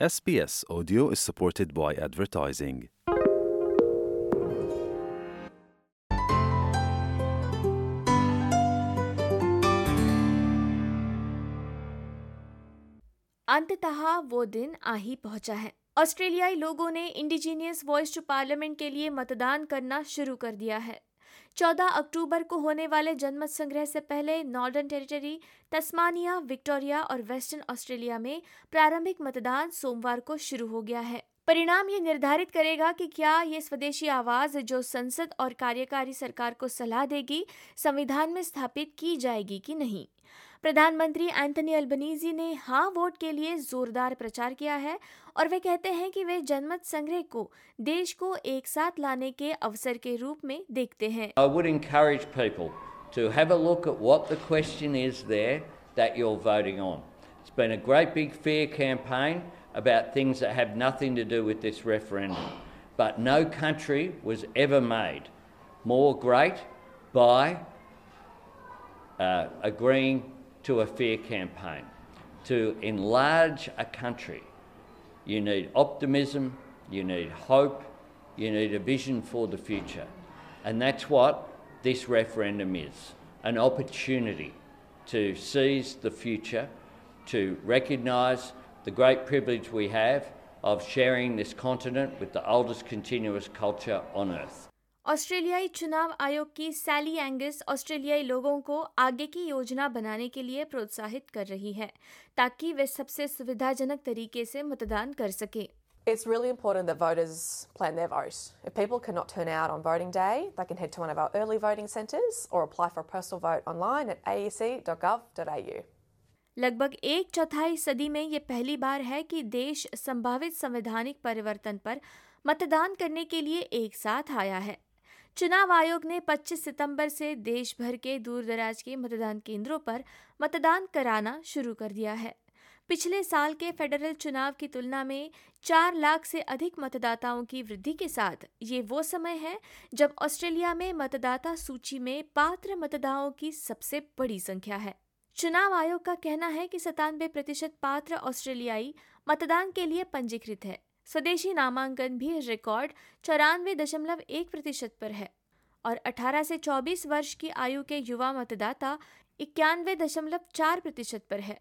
SBS Audio is supported by advertising. अंततः वो दिन आ ही पहुँचा है ऑस्ट्रेलियाई लोगों ने इंडिजीनियस वॉइस टू पार्लियामेंट के लिए मतदान करना शुरू कर दिया है 14 अक्टूबर को होने वाले जनमत संग्रह से पहले नॉर्दर्न टेरिटरी, तस्मानिया, विक्टोरिया और वेस्टर्न ऑस्ट्रेलिया में प्रारंभिक मतदान सोमवार को शुरू हो गया है। परिणाम ये निर्धारित करेगा कि क्या ये स्वदेशी आवाज़ जो संसद और कार्यकारी सरकार को सलाह देगी, संविधान में स्थापित की जाएगी कि नहीं। प्रधानमंत्री एंथनी अल्बनीजी ने हाँ वोट के लिए जोरदार प्रचार किया है और वे कहते हैं कि वे जनमत संग्रह को देश को एक साथ लाने के अवसर के रूप में देखते हैं I would encourage people to have a look at what the question is there that you're voting on. It's been a great big fair campaign about things that have nothing to do with this referendum. But no country was ever made more great by uh, agreeing to a fair campaign. To enlarge a country, you need optimism, you need hope, you need a vision for the future. And that's what this referendum is an opportunity to seize the future, to recognise the great privilege we have of sharing this continent with the oldest continuous culture on earth. ऑस्ट्रेलियाई चुनाव आयोग की सैली Angus ऑस्ट्रेलियाई लोगों को आगे की योजना बनाने के लिए प्रोत्साहित कर रही है ताकि वे सबसे सुविधाजनक तरीके से मतदान कर सके It's really important that voters plan their vote. If people cannot turn out on voting day, they can head to one of our early voting centres or apply for a postal vote online at aec.gov.au. लगभग एक चौथाई सदी में ये पहली बार है कि देश संभावित संवैधानिक परिवर्तन पर मतदान करने के लिए एक साथ आया है चुनाव आयोग ने 25 सितंबर से देश भर के दूर दराज के मतदान केंद्रों पर मतदान कराना शुरू कर दिया है। पिछले साल के फेडरल चुनाव की तुलना में चार लाख से अधिक मतदाताओं की वृद्धि के साथ ये वो समय है जब ऑस्ट्रेलिया में मतदाता सूची में पात्र मतदाताओं की सबसे बड़ी संख्या है। चुनाव आयोग का कहना है कि सतानवे प्रतिशत पात्र ऑस्ट्रेलियाई मतदान के लिए पंजीकृत है। स्वदेशी नामांकन भी रिकॉर्ड चौरानवे दशमलव एक प्रतिशत पर है और 18 से 24 वर्ष की आयु के युवा मतदाता इक्यानवे दशमलव चार प्रतिशत पर है।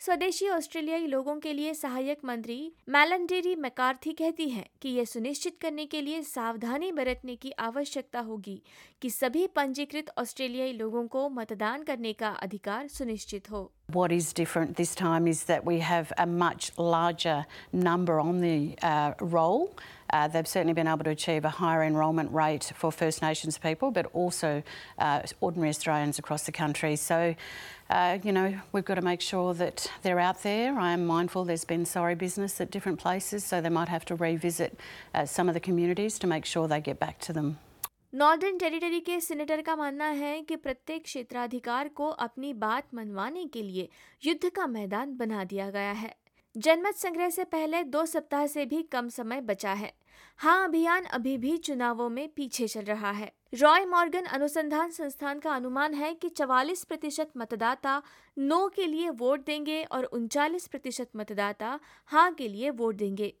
स्वदेशी ऑस्ट्रेलियाई लोगों के लिए सहायक मंत्री मैलनडेरी मैकार्थी कहती हैं कि यह सुनिश्चित करने के लिए सावधानी बरतने की आवश्यकता होगी कि सभी पंजीकृत ऑस्ट्रेलियाई लोगों को मतदान करने का अधिकार सुनिश्चित हो What is different this time is that we have a much larger number on the uh, roll. Uh, they've certainly been able to achieve a higher enrolment rate for First Nations people, but also uh, ordinary Australians across the country. So, uh, you know, we've got to make sure that they're out there. I am mindful there's been sorry business at different places, so they might have to revisit uh, some of the communities to make sure they get back to them. Northern Territory के senator का मानना है कि प्रत्येक क्षेत्राधिकार को अपनी बात मनवाने के लिए युद्ध का मैदान बना दिया गया है जनमत संग्रह से पहले दो सप्ताह से भी कम समय बचा है। हाँ अभियान अभी भी चुनावों में पीछे चल रहा है। रॉय मॉर्गन अनुसंधान संस्थान का अनुमान है कि 44 प्रतिशत मतदाता नो के लिए वोट देंगे और उनचालीस प्रतिशत मतदाता हाँ के लिए वोट देंगे।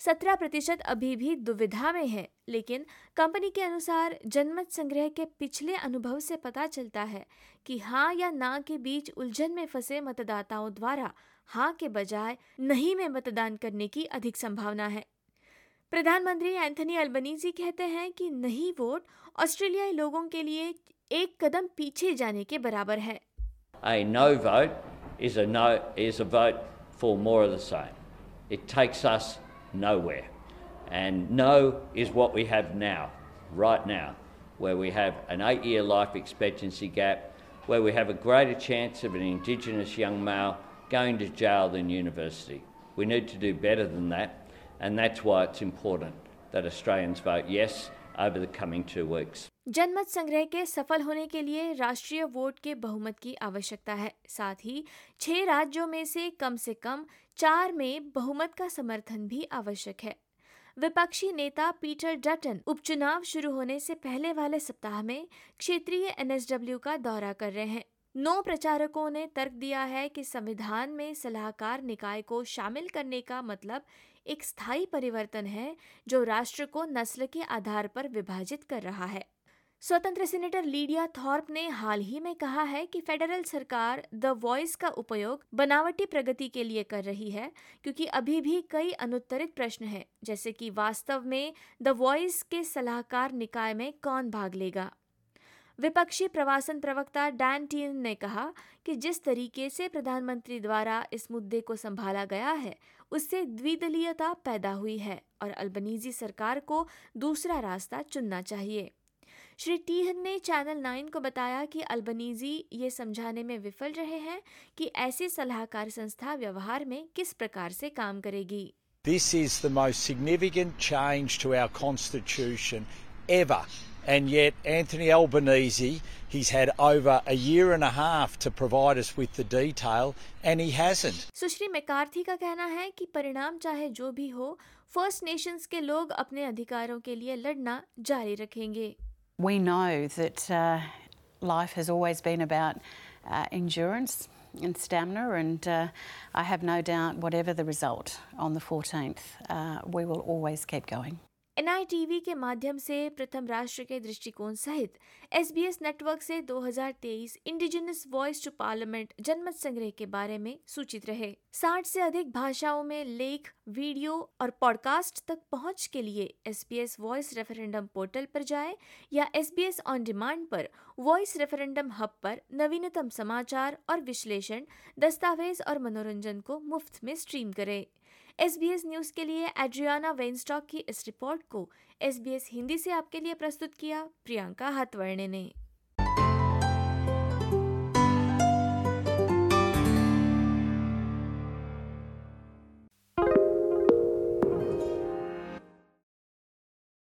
सत्रह प्रतिशत अभी भी दुविधा में है, लेकिन कंपनी के अनुसार जनमत संग्रह के पिछले अनुभव से पता चलता है कि हाँ या ना के बीच उलझन में फंसे मतदाताओं द्वारा हाँ के बजाय नहीं में मतदान करने की अधिक संभावना है प्रधानमंत्री एंथनी अल्बनीजी कहते हैं कि नहीं वोट ऑस्ट्रेलियाई लोगों के लिए एक कदम पीछे जाने के बराबर है A no vote is a no is a vote for more of the same. It takes us nowhere. And no is what we have now, right now, where we have an eight year life expectancy gap, where we have a greater chance of an Indigenous young male going to jail than university. We need to do better than that, and that's why it's important that Australians vote yes over the coming two weeks. जनमत संग्रह के सफल होने के लिए राष्ट्रीय vote के बहुमत की आवश्यकता है साथ ही छह राज्यों में से कम से कम चार में बहुमत का समर्थन भी आवश्यक है विपक्षी नेता पीटर डटन उपचुनाव शुरू होने से पहले वाले सप्ताह में क्षेत्रीय एनएसडब्ल्यू का दौरा कर रहे हैं नौ प्रचारकों ने तर्क दिया है कि संविधान में सलाहकार निकाय को शामिल करने का मतलब एक स्थायी परिवर्तन है, जो राष्ट्र को नस्ल के आधार पर विभाजित कर रहा है। स्वतंत्र सेनेटर लीडिया थॉर्प ने हाल ही में कहा है कि फेडरल सरकार द वॉइस का उपयोग बनावटी प्रगति के लिए कर रही है, क्योंकि अभी भी कई अनुत्तरित प्रश्न हैं, जैसे कि वास्तव में द वॉइस के सलाहकार निकाय में कौन भाग लेगा। विपक्षी प्रवासन प्रवक्ता डैन टीन ने कहा कि जिस तरीके से प्रधानमंत्री द्वारा इस मुद्दे को संभाला गया है, उससे द्विदलीयता पैदा हुई है और अल्बनीजी सरकार को दूसरा रास्ता चुनना चाहिए श्री टीहन ने चैनल नाइन को बताया कि अल्बनीजी ये समझाने में विफल रहे हैं कि ऐसी सलाहकार संस्था व्यवहार में किस प्रकार से काम करेगी This is the most significant change to our constitution ever. And yet, Anthony Albanese, he's had over a year and a half to provide us with the detail, and he hasn't. Sushri McCarthy का कहना है कि परिणाम चाहे जो भी हो first Nations के लोग अपने अधिकारों के लिए लड़ना जारी रखेंगे We know that uh, life has always been about uh, endurance and stamina, and uh, I have no doubt, whatever the result on the 14th, uh, we will always keep going. NITV के माध्यम से प्रथम राष्ट्र के दृष्टिकोण सहित SBS network से 2023 indigenous voice to parliament जनमत संग्रह के बारे में सूचित रहे। 60 से अधिक भाषाओं में लेख, वीडियो और पॉडकास्ट तक पहुँच के लिए एसबीएस वॉइस रेफरेंडम पोर्टल पर जाए या एसबीएस ऑन डिमांड पर वॉइस रेफरेंडम हब पर नवीनतम समाचार और विश्लेषण, दस्तावेज़ और मनोरंजन को मुफ़्त में स्ट्रीम करें। एसबीएस न्यूज़ के लिए एड्रियाना वेंस्टॉक की इस रिपोर्ट को एस बी एस हिंदी से आपके लिए प्रस्तुत किया, प्रियंका हतवर्णे ने।